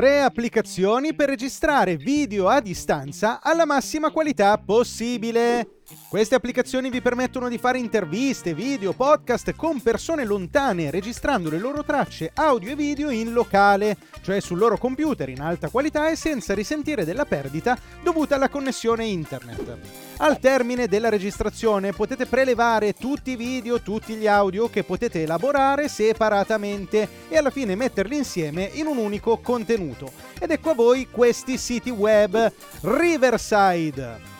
Tre applicazioni per registrare video a distanza alla massima qualità possibile. Queste applicazioni vi permettono di fare interviste, video, podcast con persone lontane, registrando le loro tracce audio e video in locale, cioè sul loro computer in alta qualità e senza risentire della perdita dovuta alla connessione internet. Al termine della registrazione potete prelevare tutti i video, tutti gli audio che potete elaborare separatamente e alla fine metterli insieme in un unico contenuto. Ed ecco a voi questi siti web Riverside